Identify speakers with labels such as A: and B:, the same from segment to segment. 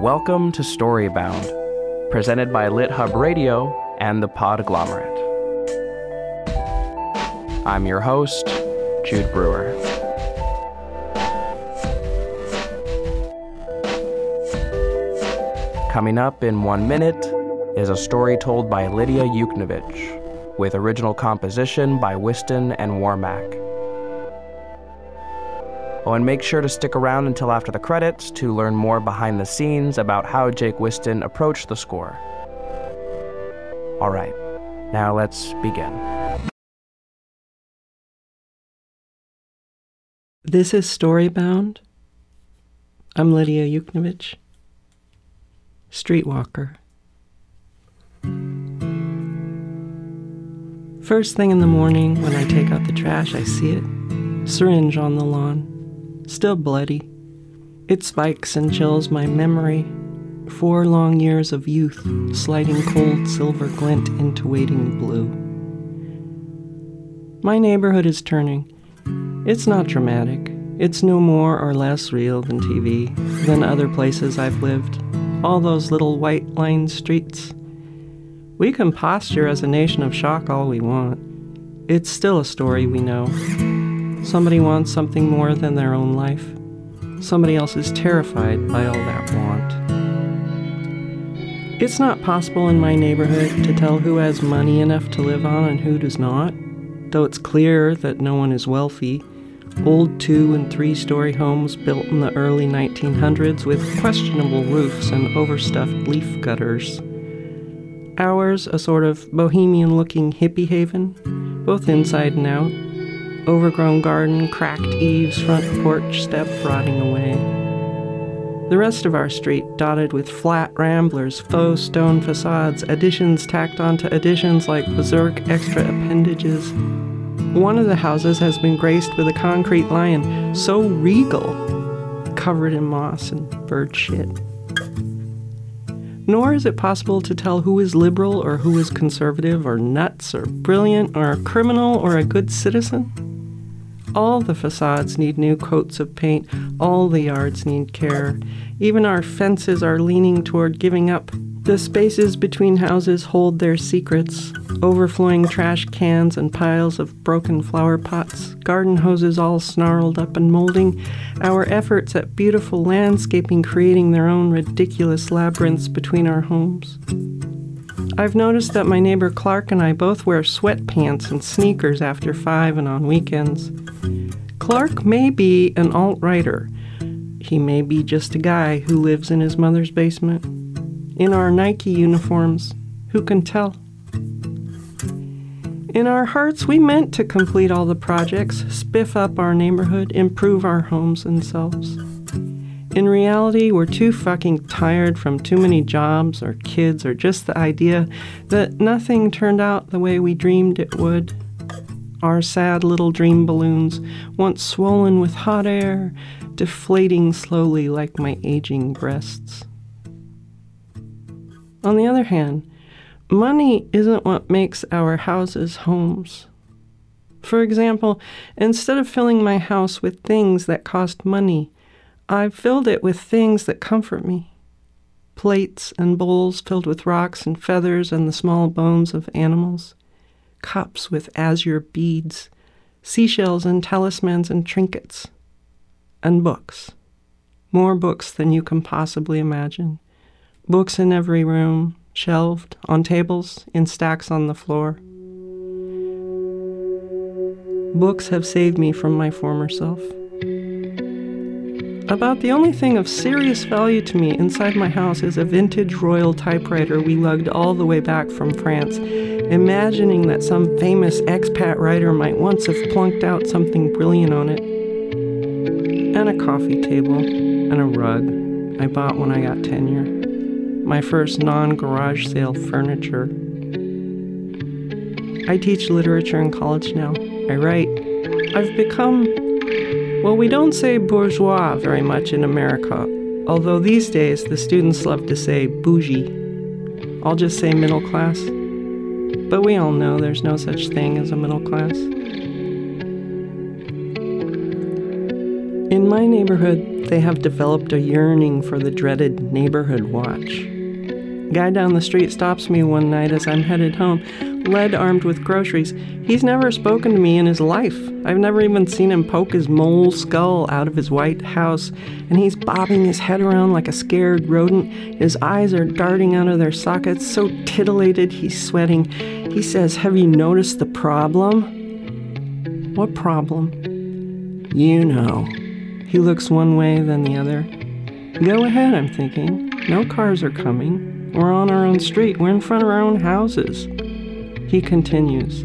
A: Welcome to Storybound, presented by Lit Hub Radio and the Podglomerate. I'm your host, Jude Brewer. Coming up in one minute is a story told by Lidia Yuknavitch, with original composition by Whiston and Warmack. Oh, and make sure to stick around until after the credits to learn more behind the scenes about how Jake Whiston approached the score. All right, now let's begin.
B: This is Storybound. I'm Lidia Yuknavitch, streetwalker. First thing in the morning, when I take out the trash, I see it syringe on the lawn still bloody. It spikes and chills my memory. Four long years of youth, sliding cold silver glint into waiting blue. My neighborhood is turning. It's not dramatic. It's no more or less real than TV, than other places I've lived. All those little white lined streets. We can posture as a nation of shock all we want. It's still a story we know. Somebody wants something more than their own life. Somebody else is terrified by all that want. It's not possible in my neighborhood to tell who has money enough to live on and who does not, though it's clear that no one is wealthy. Old two and three story homes built in the early 1900s with questionable roofs and overstuffed leaf gutters. Ours, a sort of bohemian looking hippie haven, both inside and out, overgrown garden, cracked eaves, front porch step rotting away. The rest of our street dotted with flat ramblers, faux stone facades, additions tacked onto additions like berserk extra appendages. One of the houses has been graced with a concrete lion so regal, covered in moss and bird shit. Nor is it possible to tell who is liberal or who is conservative or nuts or brilliant or a criminal or a good citizen. All the facades need new coats of paint. All the yards need care. Even our fences are leaning toward giving up. The spaces between houses hold their secrets overflowing trash cans and piles of broken flower pots, garden hoses all snarled up and molding, our efforts at beautiful landscaping creating their own ridiculous labyrinths between our homes. I've noticed that my neighbor Clark and I both wear sweatpants and sneakers after five and on weekends. Clark may be an alt writer. He may be just a guy who lives in his mother's basement. In our Nike uniforms, who can tell? In our hearts, we meant to complete all the projects, spiff up our neighborhood, improve our homes and selves. In reality, we're too fucking tired from too many jobs or kids or just the idea that nothing turned out the way we dreamed it would. Our sad little dream balloons, once swollen with hot air, deflating slowly like my aging breasts. On the other hand, money isn't what makes our houses homes. For example, instead of filling my house with things that cost money, I've filled it with things that comfort me plates and bowls filled with rocks and feathers and the small bones of animals, cups with azure beads, seashells and talismans and trinkets, and books. More books than you can possibly imagine. Books in every room, shelved, on tables, in stacks on the floor. Books have saved me from my former self. About the only thing of serious value to me inside my house is a vintage royal typewriter we lugged all the way back from France, imagining that some famous expat writer might once have plunked out something brilliant on it. And a coffee table, and a rug I bought when I got tenure. My first non garage sale furniture. I teach literature in college now. I write. I've become well, we don't say bourgeois very much in America, although these days the students love to say bougie. I'll just say middle class. But we all know there's no such thing as a middle class. In my neighborhood, they have developed a yearning for the dreaded neighborhood watch. Guy down the street stops me one night as I'm headed home, lead armed with groceries. He's never spoken to me in his life. I've never even seen him poke his mole skull out of his white house, and he's bobbing his head around like a scared rodent. His eyes are darting out of their sockets, so titillated he's sweating. He says, Have you noticed the problem? What problem? You know. He looks one way, then the other. Go ahead, I'm thinking. No cars are coming. We're on our own street. We're in front of our own houses. He continues.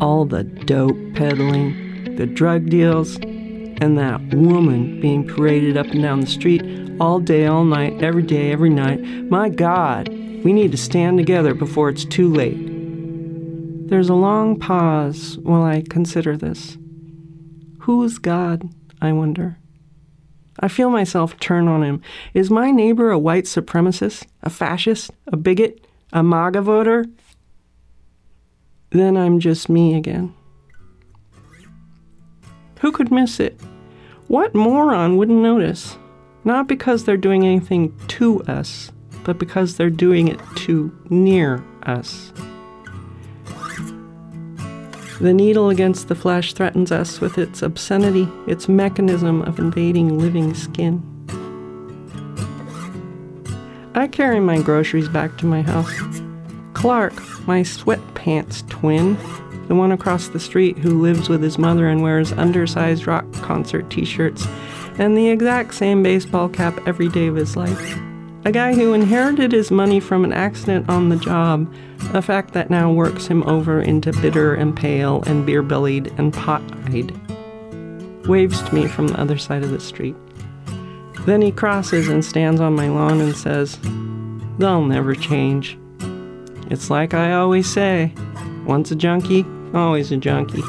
B: All the dope peddling, the drug deals, and that woman being paraded up and down the street all day, all night, every day, every night. My God, we need to stand together before it's too late. There's a long pause while I consider this. Who's God, I wonder? I feel myself turn on him. Is my neighbor a white supremacist, a fascist, a bigot, a MAGA voter? Then I'm just me again. Who could miss it? What moron wouldn't notice? Not because they're doing anything to us, but because they're doing it too near us. The needle against the flesh threatens us with its obscenity, its mechanism of invading living skin. I carry my groceries back to my house. Clark, my sweatpants twin, the one across the street who lives with his mother and wears undersized rock concert t shirts and the exact same baseball cap every day of his life. A guy who inherited his money from an accident on the job, a fact that now works him over into bitter and pale and beer bellied and pot eyed. Waves to me from the other side of the street. Then he crosses and stands on my lawn and says, They'll never change. It's like I always say once a junkie, always a junkie.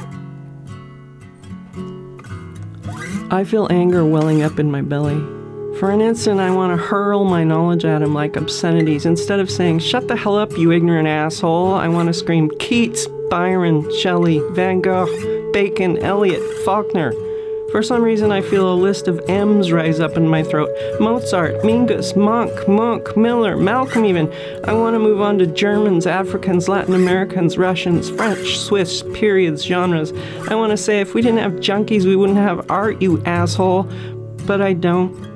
B: I feel anger welling up in my belly. For an instant, I want to hurl my knowledge at him like obscenities. Instead of saying, Shut the hell up, you ignorant asshole, I want to scream Keats, Byron, Shelley, Van Gogh, Bacon, Eliot, Faulkner. For some reason, I feel a list of M's rise up in my throat Mozart, Mingus, Monk, Monk, Miller, Malcolm, even. I want to move on to Germans, Africans, Latin Americans, Russians, French, Swiss, periods, genres. I want to say, if we didn't have junkies, we wouldn't have art, you asshole. But I don't.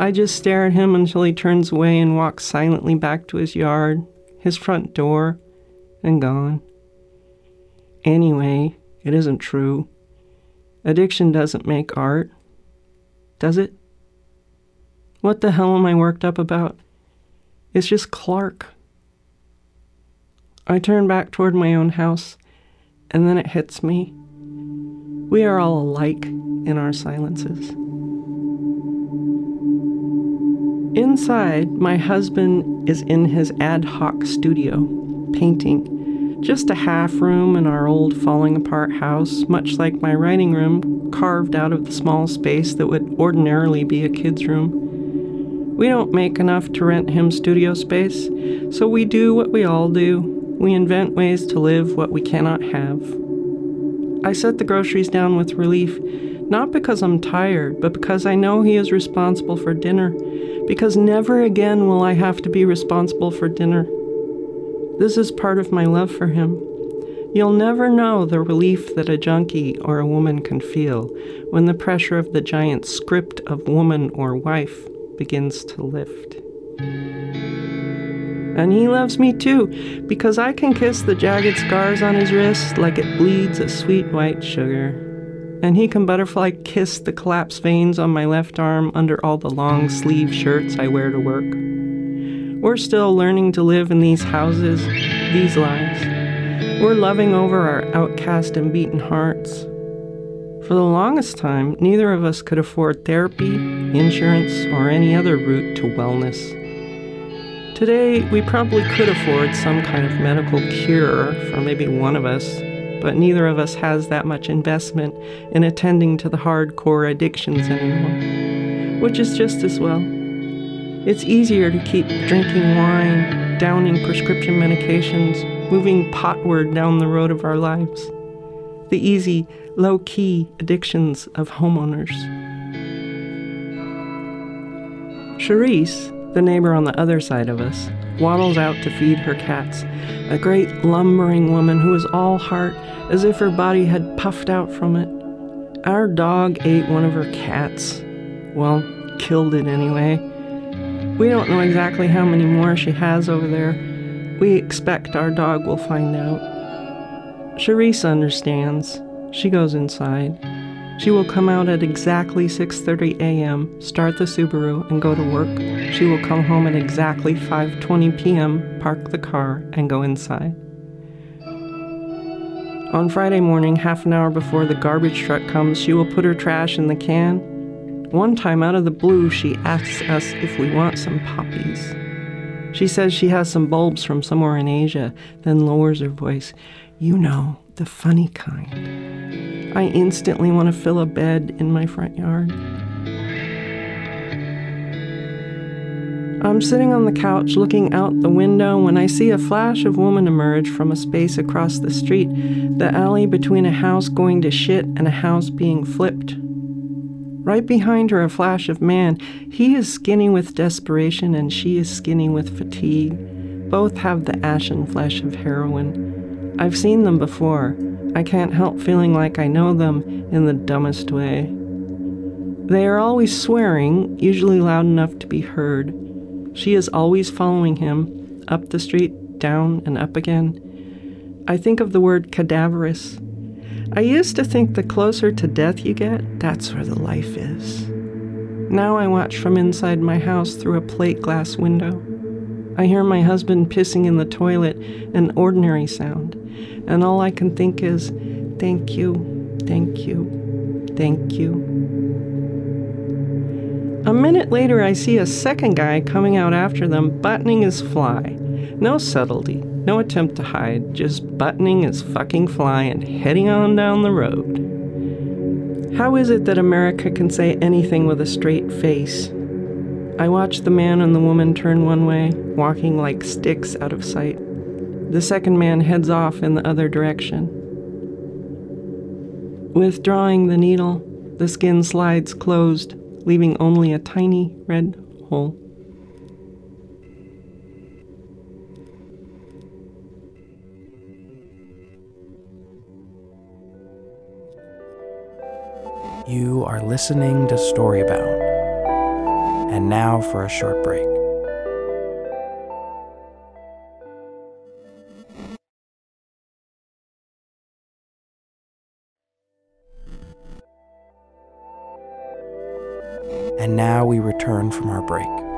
B: I just stare at him until he turns away and walks silently back to his yard, his front door, and gone. Anyway, it isn't true. Addiction doesn't make art, does it? What the hell am I worked up about? It's just Clark. I turn back toward my own house, and then it hits me. We are all alike in our silences. Inside, my husband is in his ad hoc studio, painting. Just a half room in our old falling apart house, much like my writing room, carved out of the small space that would ordinarily be a kid's room. We don't make enough to rent him studio space, so we do what we all do. We invent ways to live what we cannot have. I set the groceries down with relief, not because I'm tired, but because I know he is responsible for dinner because never again will I have to be responsible for dinner. This is part of my love for him. You'll never know the relief that a junkie or a woman can feel when the pressure of the giant script of woman or wife begins to lift. And he loves me too, because I can kiss the jagged scars on his wrist like it bleeds a sweet white sugar and he can butterfly kiss the collapsed veins on my left arm under all the long sleeve shirts I wear to work. We're still learning to live in these houses, these lives. We're loving over our outcast and beaten hearts. For the longest time, neither of us could afford therapy, insurance, or any other route to wellness. Today, we probably could afford some kind of medical cure for maybe one of us, but neither of us has that much investment in attending to the hardcore addictions anymore, which is just as well. It's easier to keep drinking wine, downing prescription medications, moving potward down the road of our lives. The easy, low key addictions of homeowners. Charisse, the neighbor on the other side of us, waddles out to feed her cats, a great lumbering woman who is all heart, as if her body had puffed out from it. Our dog ate one of her cats. Well, killed it anyway. We don't know exactly how many more she has over there. We expect our dog will find out. Charisse understands. She goes inside. She will come out at exactly 6:30 a.m., start the Subaru and go to work. She will come home at exactly 5:20 p.m., park the car and go inside. On Friday morning, half an hour before the garbage truck comes, she will put her trash in the can. One time out of the blue, she asks us if we want some poppies. She says she has some bulbs from somewhere in Asia, then lowers her voice. You know, the funny kind. I instantly want to fill a bed in my front yard. I'm sitting on the couch looking out the window when I see a flash of woman emerge from a space across the street, the alley between a house going to shit and a house being flipped. Right behind her, a flash of man. He is skinny with desperation and she is skinny with fatigue. Both have the ashen flesh of heroin. I've seen them before. I can't help feeling like I know them in the dumbest way. They are always swearing, usually loud enough to be heard. She is always following him, up the street, down, and up again. I think of the word cadaverous. I used to think the closer to death you get, that's where the life is. Now I watch from inside my house through a plate glass window. I hear my husband pissing in the toilet, an ordinary sound and all I can think is, thank you, thank you, thank you. A minute later, I see a second guy coming out after them, buttoning his fly. No subtlety, no attempt to hide, just buttoning his fucking fly and heading on down the road. How is it that America can say anything with a straight face? I watch the man and the woman turn one way, walking like sticks out of sight. The second man heads off in the other direction. Withdrawing the needle, the skin slides closed, leaving only a tiny red hole.
A: You are listening to Storybound. And now for a short break. And now we return from our break.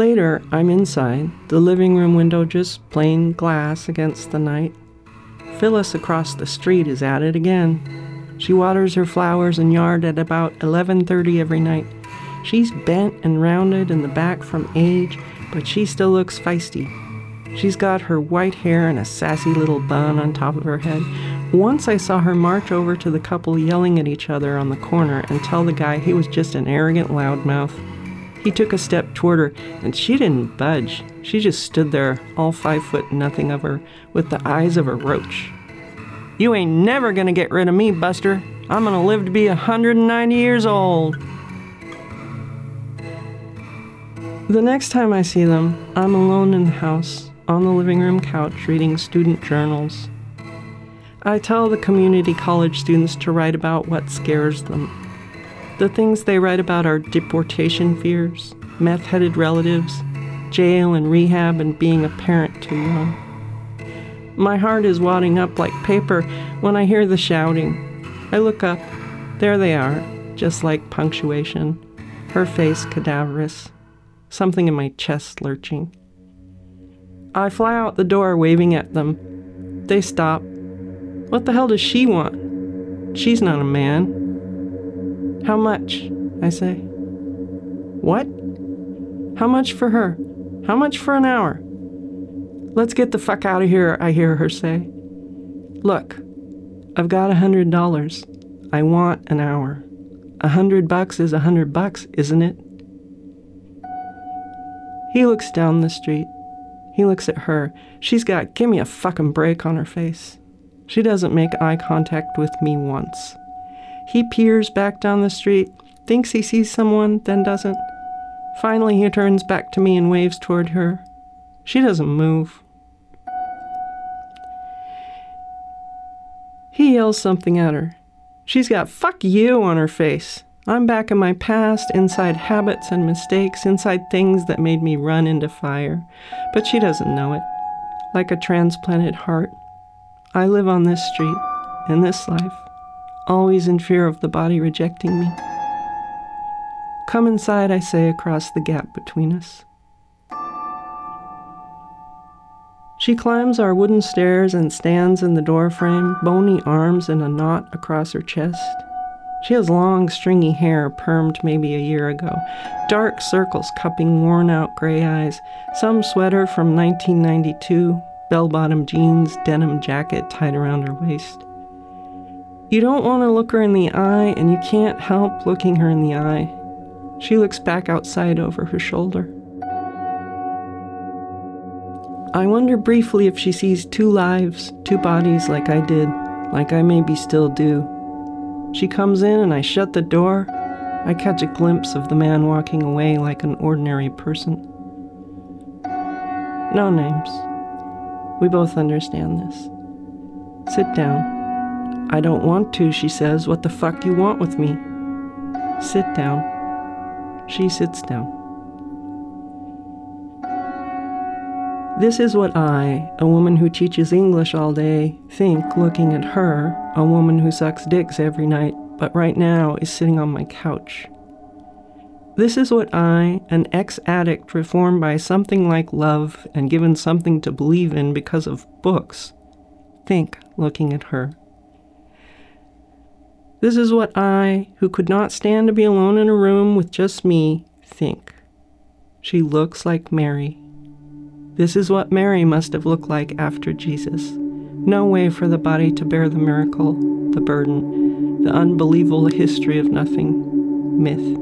B: Later, I'm inside, the living room window just plain glass against the night. Phyllis across the street is at it again. She waters her flowers and yard at about 11:30 every night. She's bent and rounded in the back from age, but she still looks feisty. She's got her white hair and a sassy little bun on top of her head. Once I saw her march over to the couple yelling at each other on the corner and tell the guy he was just an arrogant loudmouth. He took a step toward her, and she didn't budge. She just stood there, all five foot nothing of her, with the eyes of a roach. You ain't never gonna get rid of me, Buster. I'm gonna live to be a 190 years old. The next time I see them, I'm alone in the house, on the living room couch, reading student journals. I tell the community college students to write about what scares them. The things they write about are deportation fears, meth headed relatives, jail and rehab, and being a parent too young. My heart is wadding up like paper when I hear the shouting. I look up. There they are, just like punctuation, her face cadaverous something in my chest lurching. I fly out the door waving at them. They stop. What the hell does she want? She's not a man. How much? I say. What? How much for her? How much for an hour? Let's get the fuck out of here, I hear her say. Look, I've got a hundred dollars. I want an hour. A hundred bucks is a hundred bucks, isn't it? He looks down the street. He looks at her. She's got gimme a fucking break on her face. She doesn't make eye contact with me once. He peers back down the street, thinks he sees someone, then doesn't. Finally, he turns back to me and waves toward her. She doesn't move. He yells something at her. She's got fuck you on her face. I'm back in my past, inside habits and mistakes, inside things that made me run into fire. But she doesn't know it. Like a transplanted heart, I live on this street, in this life, always in fear of the body rejecting me. Come inside, I say across the gap between us. She climbs our wooden stairs and stands in the doorframe, bony arms in a knot across her chest. She has long, stringy hair, permed maybe a year ago, dark circles cupping worn out gray eyes, some sweater from 1992, bell bottom jeans, denim jacket tied around her waist. You don't want to look her in the eye, and you can't help looking her in the eye. She looks back outside over her shoulder. I wonder briefly if she sees two lives, two bodies like I did, like I maybe still do. She comes in and I shut the door. I catch a glimpse of the man walking away like an ordinary person. No names. We both understand this. Sit down. I don't want to, she says. What the fuck you want with me? Sit down. She sits down. This is what I, a woman who teaches English all day, think looking at her, a woman who sucks dicks every night, but right now is sitting on my couch. This is what I, an ex addict reformed by something like love and given something to believe in because of books, think looking at her. This is what I, who could not stand to be alone in a room with just me, think. She looks like Mary. This is what Mary must have looked like after Jesus. No way for the body to bear the miracle, the burden, the unbelievable history of nothing, myth.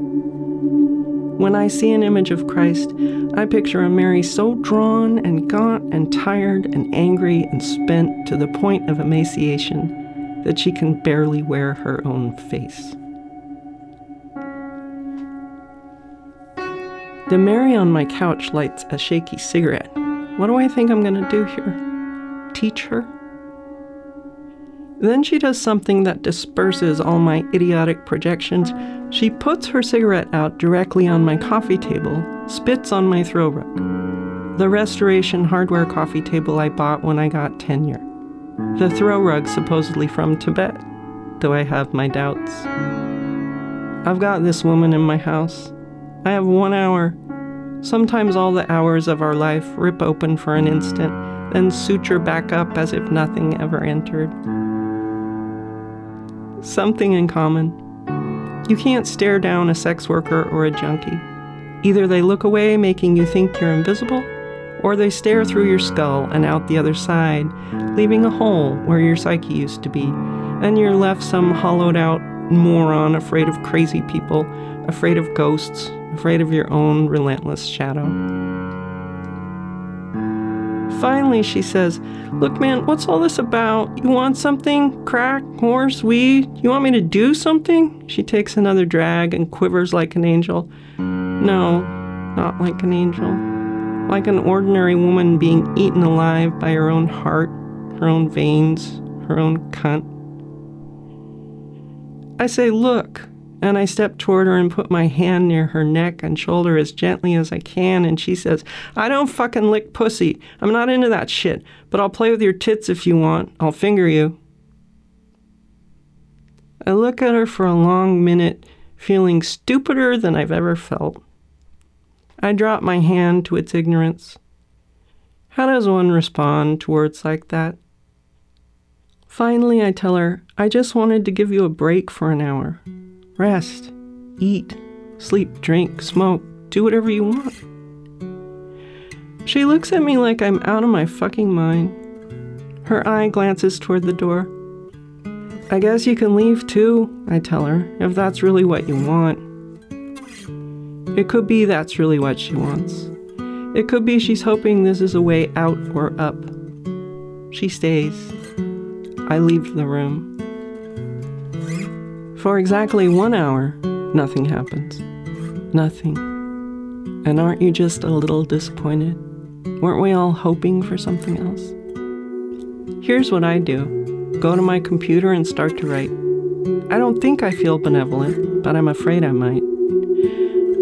B: When I see an image of Christ, I picture a Mary so drawn and gaunt and tired and angry and spent to the point of emaciation that she can barely wear her own face. The Mary on my couch lights a shaky cigarette. What do I think I'm going to do here? Teach her? Then she does something that disperses all my idiotic projections. She puts her cigarette out directly on my coffee table, spits on my throw rug. The restoration hardware coffee table I bought when I got tenure. The throw rug supposedly from Tibet, though I have my doubts. I've got this woman in my house. I have one hour. Sometimes all the hours of our life rip open for an instant, then suture back up as if nothing ever entered. Something in common. You can't stare down a sex worker or a junkie. Either they look away, making you think you're invisible, or they stare through your skull and out the other side, leaving a hole where your psyche used to be. And you're left some hollowed out moron afraid of crazy people, afraid of ghosts, afraid of your own relentless shadow. Finally, she says, Look, man, what's all this about? You want something? Crack, horse, weed? You want me to do something? She takes another drag and quivers like an angel. No, not like an angel. Like an ordinary woman being eaten alive by her own heart, her own veins, her own cunt. I say, Look, and I step toward her and put my hand near her neck and shoulder as gently as I can. And she says, I don't fucking lick pussy. I'm not into that shit, but I'll play with your tits if you want. I'll finger you. I look at her for a long minute, feeling stupider than I've ever felt. I drop my hand to its ignorance. How does one respond to words like that? Finally, I tell her, I just wanted to give you a break for an hour. Rest, eat, sleep, drink, smoke, do whatever you want. She looks at me like I'm out of my fucking mind. Her eye glances toward the door. I guess you can leave too, I tell her, if that's really what you want. It could be that's really what she wants. It could be she's hoping this is a way out or up. She stays. I leave the room. For exactly one hour, nothing happens. Nothing. And aren't you just a little disappointed? Weren't we all hoping for something else? Here's what I do go to my computer and start to write. I don't think I feel benevolent, but I'm afraid I might.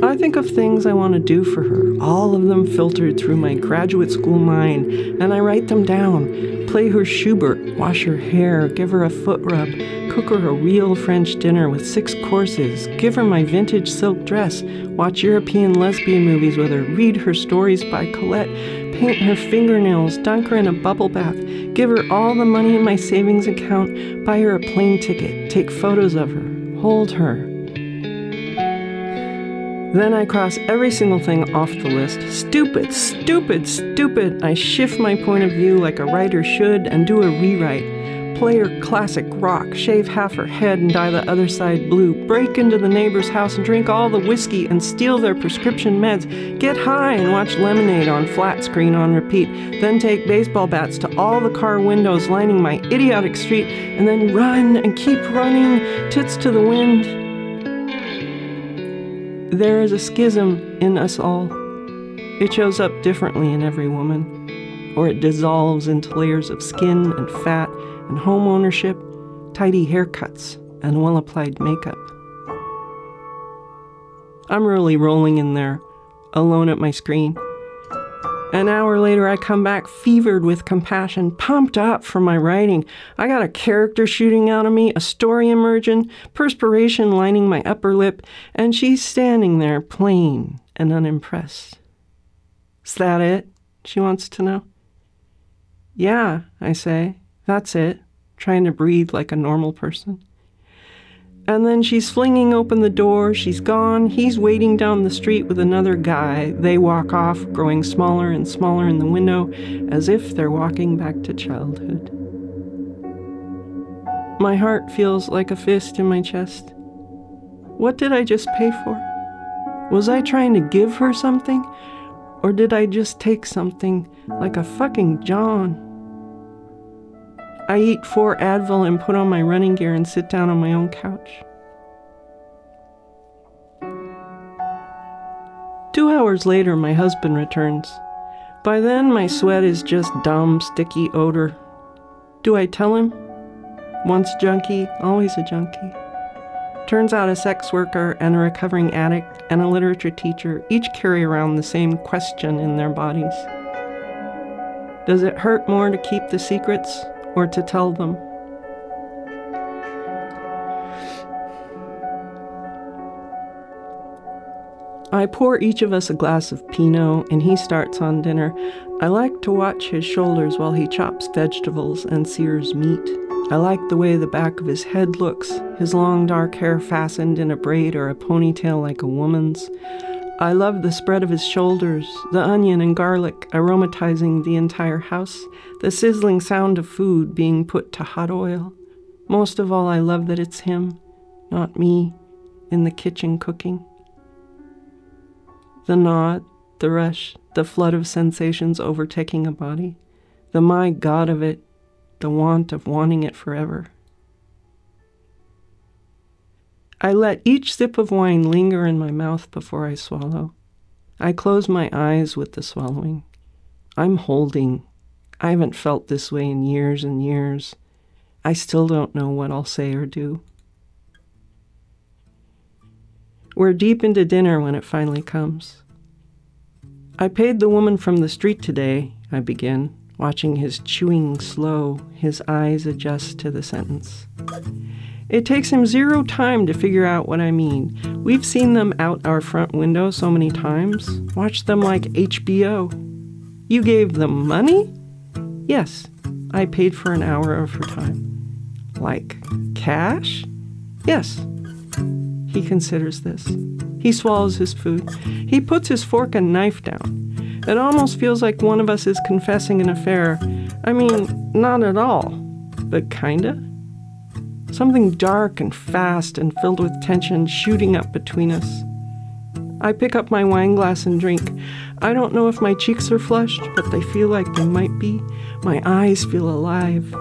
B: I think of things I want to do for her, all of them filtered through my graduate school mind, and I write them down. Play her Schubert, wash her hair, give her a foot rub, cook her a real French dinner with six courses, give her my vintage silk dress, watch European lesbian movies with her, read her stories by Colette, paint her fingernails, dunk her in a bubble bath, give her all the money in my savings account, buy her a plane ticket, take photos of her, hold her. Then I cross every single thing off the list. Stupid, stupid, stupid. I shift my point of view like a writer should and do a rewrite. Play her classic rock, shave half her head and dye the other side blue, break into the neighbor's house and drink all the whiskey and steal their prescription meds, get high and watch Lemonade on flat screen on repeat, then take baseball bats to all the car windows lining my idiotic street, and then run and keep running, tits to the wind. There is a schism in us all. It shows up differently in every woman, or it dissolves into layers of skin and fat and home ownership, tidy haircuts, and well applied makeup. I'm really rolling in there, alone at my screen. An hour later, I come back fevered with compassion, pumped up from my writing. I got a character shooting out of me, a story emerging, perspiration lining my upper lip, and she's standing there, plain and unimpressed. Is that it? She wants to know. Yeah, I say. That's it. Trying to breathe like a normal person. And then she's flinging open the door. She's gone. He's waiting down the street with another guy. They walk off, growing smaller and smaller in the window, as if they're walking back to childhood. My heart feels like a fist in my chest. What did I just pay for? Was I trying to give her something? Or did I just take something like a fucking John? I eat four Advil and put on my running gear and sit down on my own couch. Two hours later, my husband returns. By then, my sweat is just dumb, sticky odor. Do I tell him? Once junkie, always a junkie. Turns out a sex worker and a recovering addict and a literature teacher each carry around the same question in their bodies. Does it hurt more to keep the secrets or to tell them. I pour each of us a glass of Pinot and he starts on dinner. I like to watch his shoulders while he chops vegetables and sears meat. I like the way the back of his head looks, his long dark hair fastened in a braid or a ponytail like a woman's. I love the spread of his shoulders, the onion and garlic aromatizing the entire house, the sizzling sound of food being put to hot oil. Most of all, I love that it's him, not me, in the kitchen cooking. The nod, the rush, the flood of sensations overtaking a body, the my God of it, the want of wanting it forever. I let each sip of wine linger in my mouth before I swallow. I close my eyes with the swallowing. I'm holding. I haven't felt this way in years and years. I still don't know what I'll say or do. We're deep into dinner when it finally comes. I paid the woman from the street today, I begin, watching his chewing slow, his eyes adjust to the sentence. It takes him zero time to figure out what I mean. We've seen them out our front window so many times, watched them like HBO. You gave them money? Yes, I paid for an hour of her time. Like cash? Yes. He considers this. He swallows his food. He puts his fork and knife down. It almost feels like one of us is confessing an affair. I mean, not at all, but kinda. Something dark and fast and filled with tension shooting up between us. I pick up my wine glass and drink. I don't know if my cheeks are flushed, but they feel like they might be. My eyes feel alive.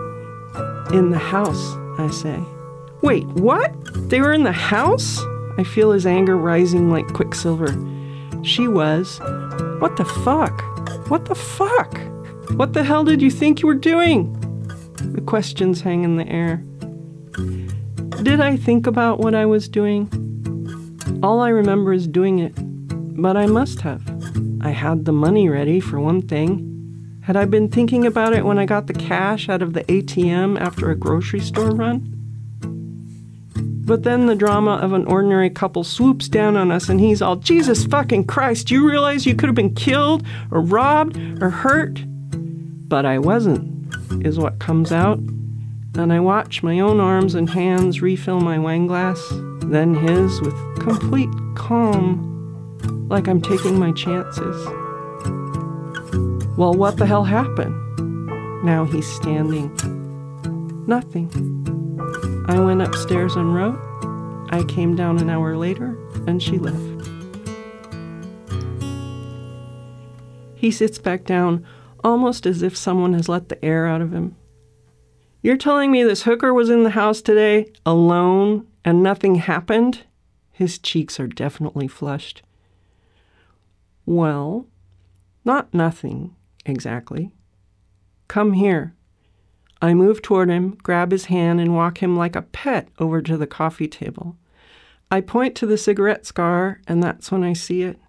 B: In the house, I say. Wait, what? They were in the house? I feel his anger rising like quicksilver. She was. What the fuck? What the fuck? What the hell did you think you were doing? The questions hang in the air. Did I think about what I was doing? All I remember is doing it, but I must have. I had the money ready, for one thing. Had I been thinking about it when I got the cash out of the ATM after a grocery store run? But then the drama of an ordinary couple swoops down on us and he's all, Jesus fucking Christ, you realize you could have been killed or robbed or hurt? But I wasn't, is what comes out. And I watch my own arms and hands refill my wine glass, then his with complete calm, like I'm taking my chances. Well, what the hell happened? Now he's standing. Nothing. I went upstairs and wrote. I came down an hour later, and she left. He sits back down, almost as if someone has let the air out of him. You're telling me this hooker was in the house today, alone, and nothing happened? His cheeks are definitely flushed. Well, not nothing, exactly. Come here. I move toward him, grab his hand, and walk him like a pet over to the coffee table. I point to the cigarette scar, and that's when I see it.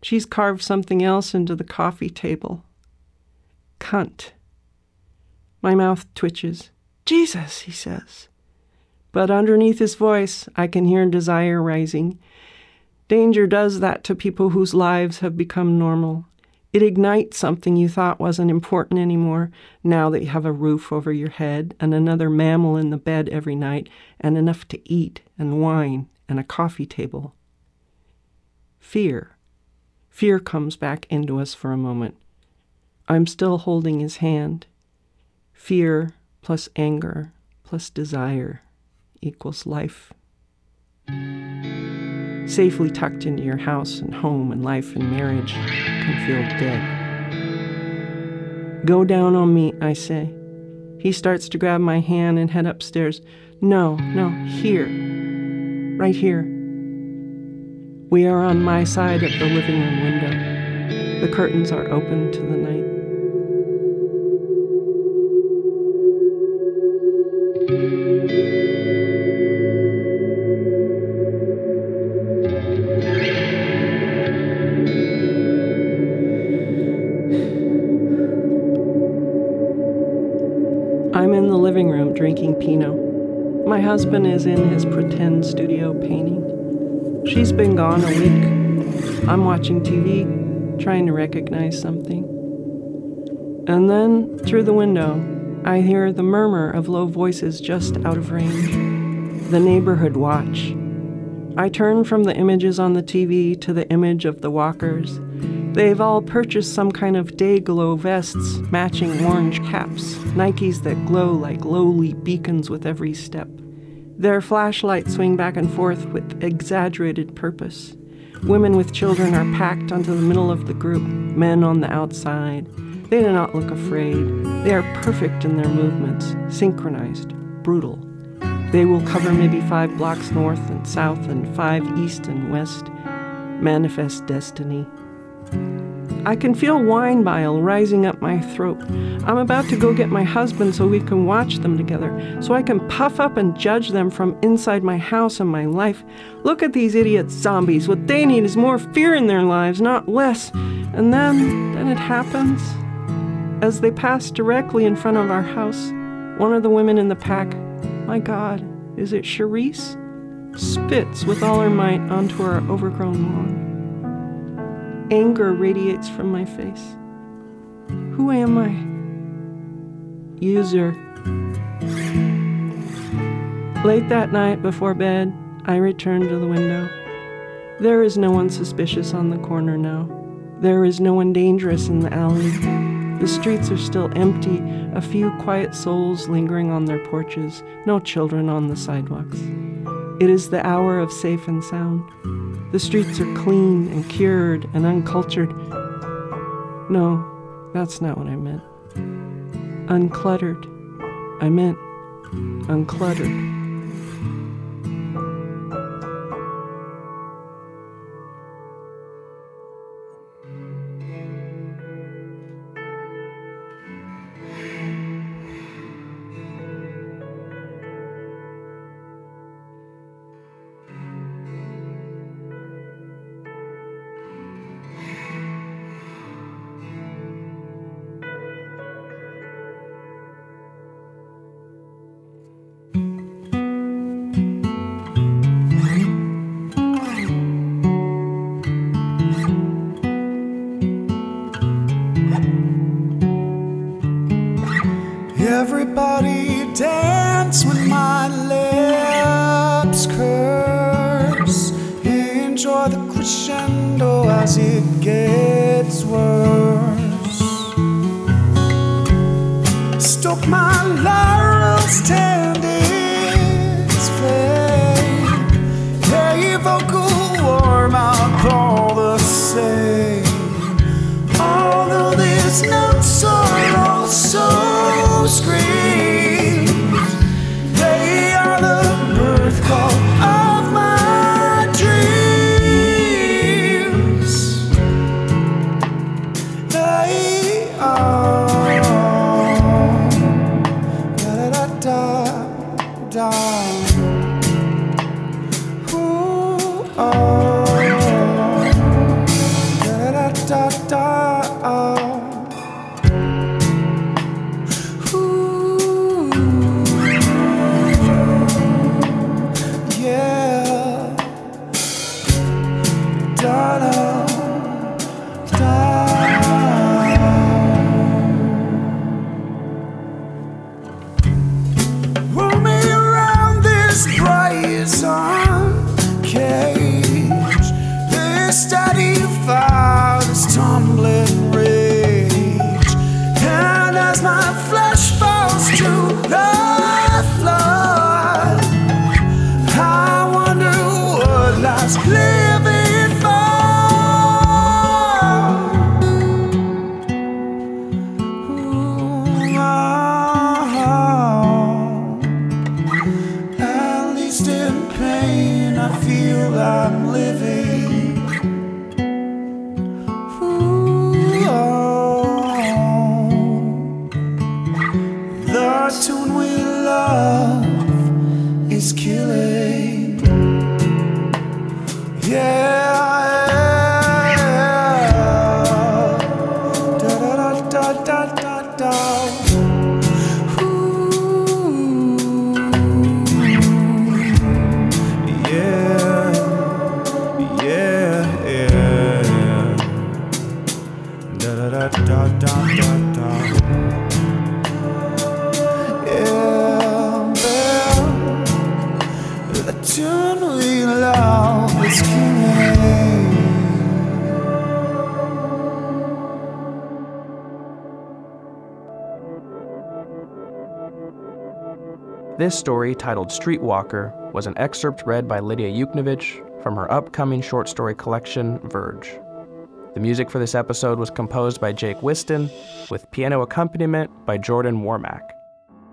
B: She's carved something else into the coffee table. Cunt. My mouth twitches. Jesus, he says. But underneath his voice, I can hear desire rising. Danger does that to people whose lives have become normal. It ignites something you thought wasn't important anymore now that you have a roof over your head and another mammal in the bed every night and enough to eat and wine and a coffee table. Fear. Fear comes back into us for a moment. I'm still holding his hand. Fear plus anger plus desire equals life. Safely tucked into your house and home and life and marriage can feel dead. Go down on me, I say. He starts to grab my hand and head upstairs. No, no, here. Right here. We are on my side of the living room window. The curtains are open to the night. Pinot. My husband is in his pretend studio painting. She's been gone a week. I'm watching TV, trying to recognize something. And then, through the window, I hear the murmur of low voices just out of range. The neighborhood watch. I turn from the images on the TV to the image of the walkers. They've all purchased some kind of day glow vests, matching orange caps, Nikes that glow like lowly beacons with every step. Their flashlights swing back and forth with exaggerated purpose. Women with children are packed onto the middle of the group, men on the outside. They do not look afraid. They are perfect in their movements, synchronized, brutal. They will cover maybe five blocks north and south and five east and west. Manifest destiny. I can feel wine bile rising up my throat. I'm about to go get my husband so we can watch them together, so I can puff up and judge them from inside my house and my life. Look at these idiot zombies. What they need is more fear in their lives, not less. And then, then it happens. As they pass directly in front of our house, one of the women in the pack, my God, is it Charisse? Spits with all her might onto our overgrown lawn. Anger radiates from my face. Who am I? User. Late that night before bed, I return to the window. There is no one suspicious on the corner now. There is no one dangerous in the alley. The streets are still empty, a few quiet souls lingering on their porches, no children on the sidewalks. It is the hour of safe and sound. The streets are clean and cured and uncultured. No, that's not what I meant. Uncluttered. I meant uncluttered.
C: Curse. Enjoy the crescendo as it gets worse. Stoke my laurels, This
A: story, titled Streetwalker, was an excerpt read by Lidia Yuknavitch from her upcoming short story collection, Verge. The music for this episode was composed by Jake Whiston, with piano accompaniment by Jordan Warmack.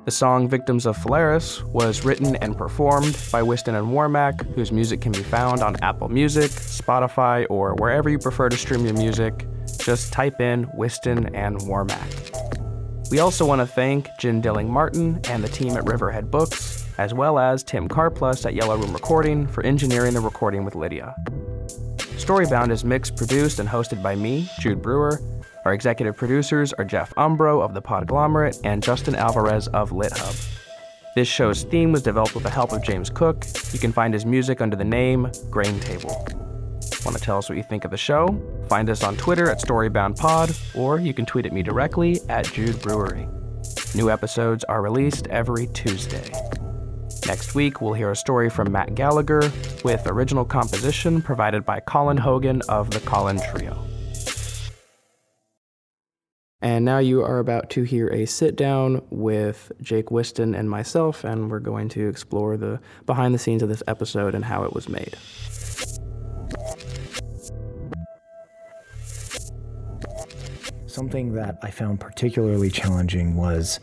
A: The song Victims of Phalaris was written and performed by Whiston and Warmack, whose music can be found on Apple Music, Spotify, or wherever you prefer to stream your music. Just type in Whiston and Warmack. We also want to thank Jynne Dilling Martin and the team at Riverhead Books, as well as Tim Carplus at Yellow Room Recording for engineering the recording with Lidia. Storybound is mixed, produced, and hosted by me, Jude Brewer. Our executive producers are Jeff Umbro of The Podglomerate and Justin Alvarez of LitHub. This show's theme was developed with the help of James Cook. You can find his music under the name Grain Table. Want to tell us what you think of the show? Find us on Twitter at StoryboundPod, or you can tweet at me directly at Jude Brewery. New episodes are released every Tuesday. Next week, we'll hear a story from Matt Gallagher with original composition provided by Colin Hogan of the Colin Trio. And now you are about to hear a sit down with Jake Whiston and myself, and we're going to explore the behind the scenes of this episode and how it was made.
D: Something that I found particularly challenging was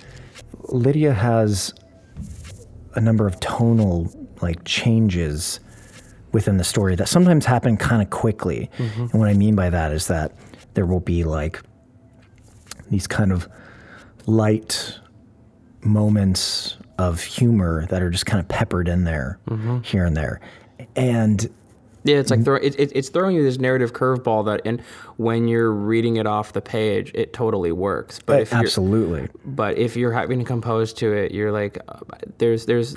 D: Lidia has a number of tonal like changes within the story that sometimes happen kind of quickly. Mm-hmm. And what I mean by that is that there will be like these kind of light moments of humor that are just kind of peppered in there mm-hmm. here and there. And
A: Yeah, it's like throw, it, it, it's throwing you this narrative curveball that, and when you're reading it off the page, it totally works. But if you're,
D: absolutely.
A: but if you're having to compose to it, you're like, uh, there's there's.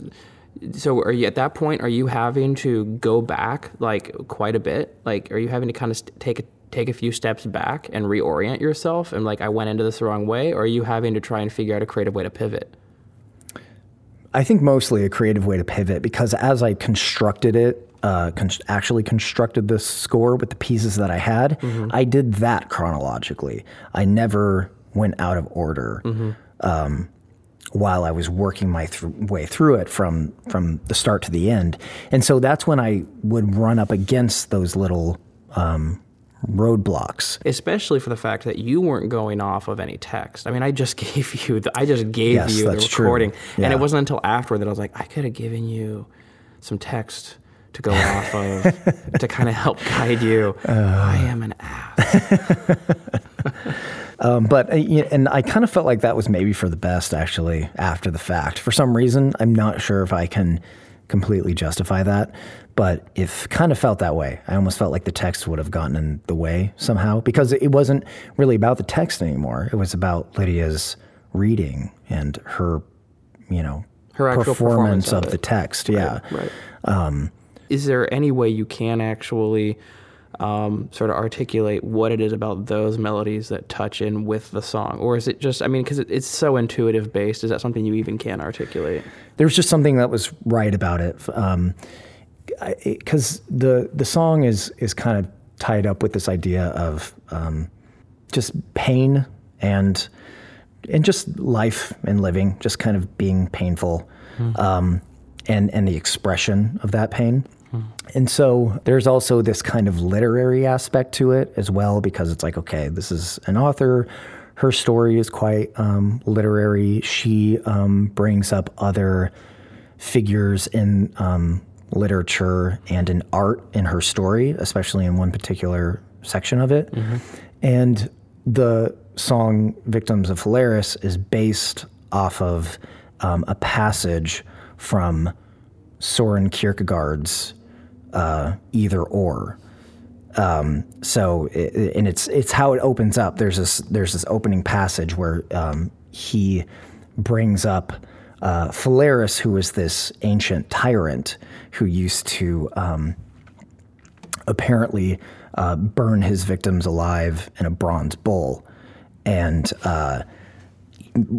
A: So are you at that point? Are you having to go back like quite a bit? Like, are you having to kind of st- take a take a few steps back and reorient yourself? And like, I went into this the wrong way, or are you having to try and figure out a creative way to pivot?
D: I think mostly a creative way to pivot because as I constructed it, uh, con- actually constructed this score with the pieces that I had, I did that chronologically. I never went out of order um, while I was working my th- way through it from from the start to the end, and so that's when I would run up against those little um, roadblocks.
A: especially for the fact that you weren't going off of any text. I mean, I just gave you the, I just gave
D: Yes,
A: you the recording, and it wasn't until afterward that I was like, I could have given you some text to go off of to kind of help guide you.
D: Uh.
A: I am an ass.
D: Um, but uh, and I kind of felt like that was maybe for the best actually after the fact. For some reason, I'm not sure if I can completely justify that, but it kind of felt that way. I almost felt like the text would have gotten in the way somehow because it wasn't really about the text anymore. It was about Lidia's reading and her, you know,
A: Her actual performance of
D: of, the text. Yeah.
A: Right. Is there any way you can actually um, sort of articulate what it is about those melodies that touch in with the song, or is it just? I mean, because it, it's so intuitive based. Is that something you even can articulate?
D: There's just something that was right about it. Um, because the the song is is kind of tied up with this idea of um, just pain and and just life and living, just kind of being painful, um, and and the expression of that pain. And so there's also this kind of literary aspect to it as well, because it's like, okay, this is an author. Her story is quite um, literary. She um, brings up other figures in um, literature and in art in her story, especially in one particular section of it. And the song Victims of Phalaris is based off of um, a passage from Soren Kierkegaard's uh, Either Or. Um, so, it, and it's it's how it opens up. There's this there's this opening passage where um, he brings up uh, Phalaris, who was this ancient tyrant who used to um, apparently uh, burn his victims alive in a bronze bowl, and uh,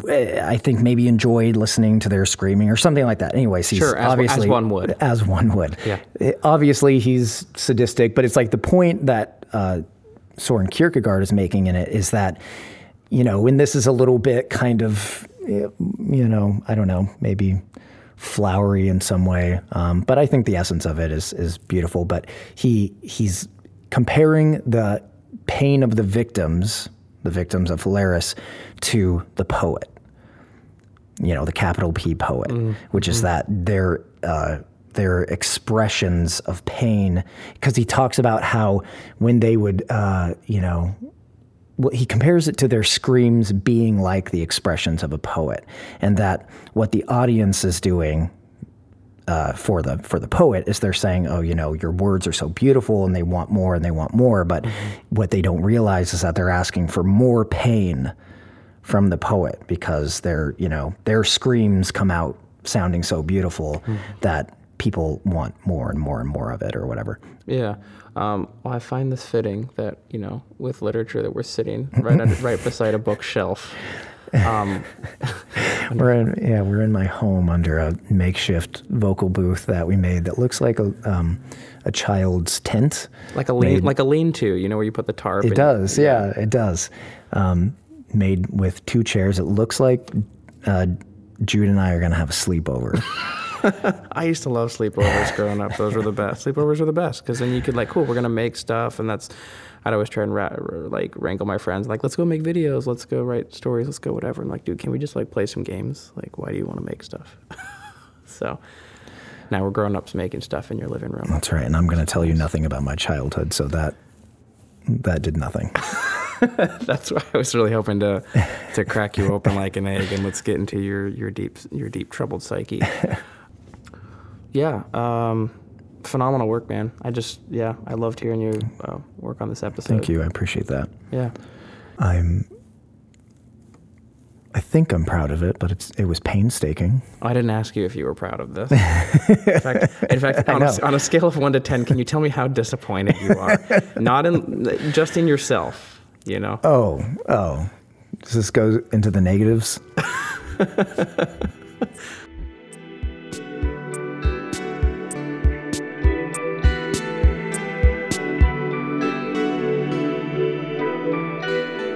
D: I think maybe enjoyed listening to their screaming or something like that. Anyways, he's
A: Sure, as- as one would.
D: as one would.
A: Yeah.
D: Eh, Obviously, he's sadistic, but it's like the point that uh, Soren Kierkegaard is making in it is that, you know, and this is a little bit kind of, you know, I don't know, maybe flowery in some way, um, but I think the essence of it is is beautiful. But he he's comparing the pain of the victims, the victims of Phalaris, to the poet you know, the capital P poet, which is that their uh, their expressions of pain, because he talks about how when they would, uh, you know, well, he compares it to their screams being like the expressions of a poet, and that what the audience is doing. Uh, for the for the poet is they're saying oh you know your words are so beautiful and they want more and they want more but what they don't realize is that they're asking for more pain from the poet because their you know their screams come out sounding so beautiful that people want more and more and more of it or whatever.
A: Yeah. Um, well, I find this fitting that you know, with literature, that we're sitting right under, right beside a bookshelf. Um,
D: We're in yeah we're in my home under a makeshift vocal booth that we made that looks like a um, a child's tent.
A: like a lean,
D: Made-
A: like a lean-to, you know, where you put the tarp.
D: It does, yeah, it does. Um, made with two chairs. It looks like uh, Jude and I are going to have a sleepover.
A: I used to love sleepovers growing up. Those were the best. Sleepovers were the best because then you could like, cool, we're gonna make stuff, and that's. I'd always try and ra- like wrangle my friends, like, let's go make videos, let's go write stories, let's go whatever. And like, dude, can we just like play some games? Like, why do you want to make stuff? so now we're grown ups making stuff in your living room.
D: That's right. And I'm going to tell you nothing about my childhood, so that that did nothing.
A: That's why I was really hoping to to crack you open like an egg and let's get into your your deep your deep troubled psyche. Yeah, um, phenomenal work, man. I just yeah, I loved hearing you uh, work on this episode.
D: Thank you. I appreciate that.
A: Yeah,
D: I'm. I think I'm proud of it, but it's it was painstaking.
A: I didn't ask you if you were proud of this. in fact, in fact, on a, on a scale of one to ten, can you tell me how disappointed you are? Not in just in yourself, you know.
D: Oh, oh. Does this go into the negatives?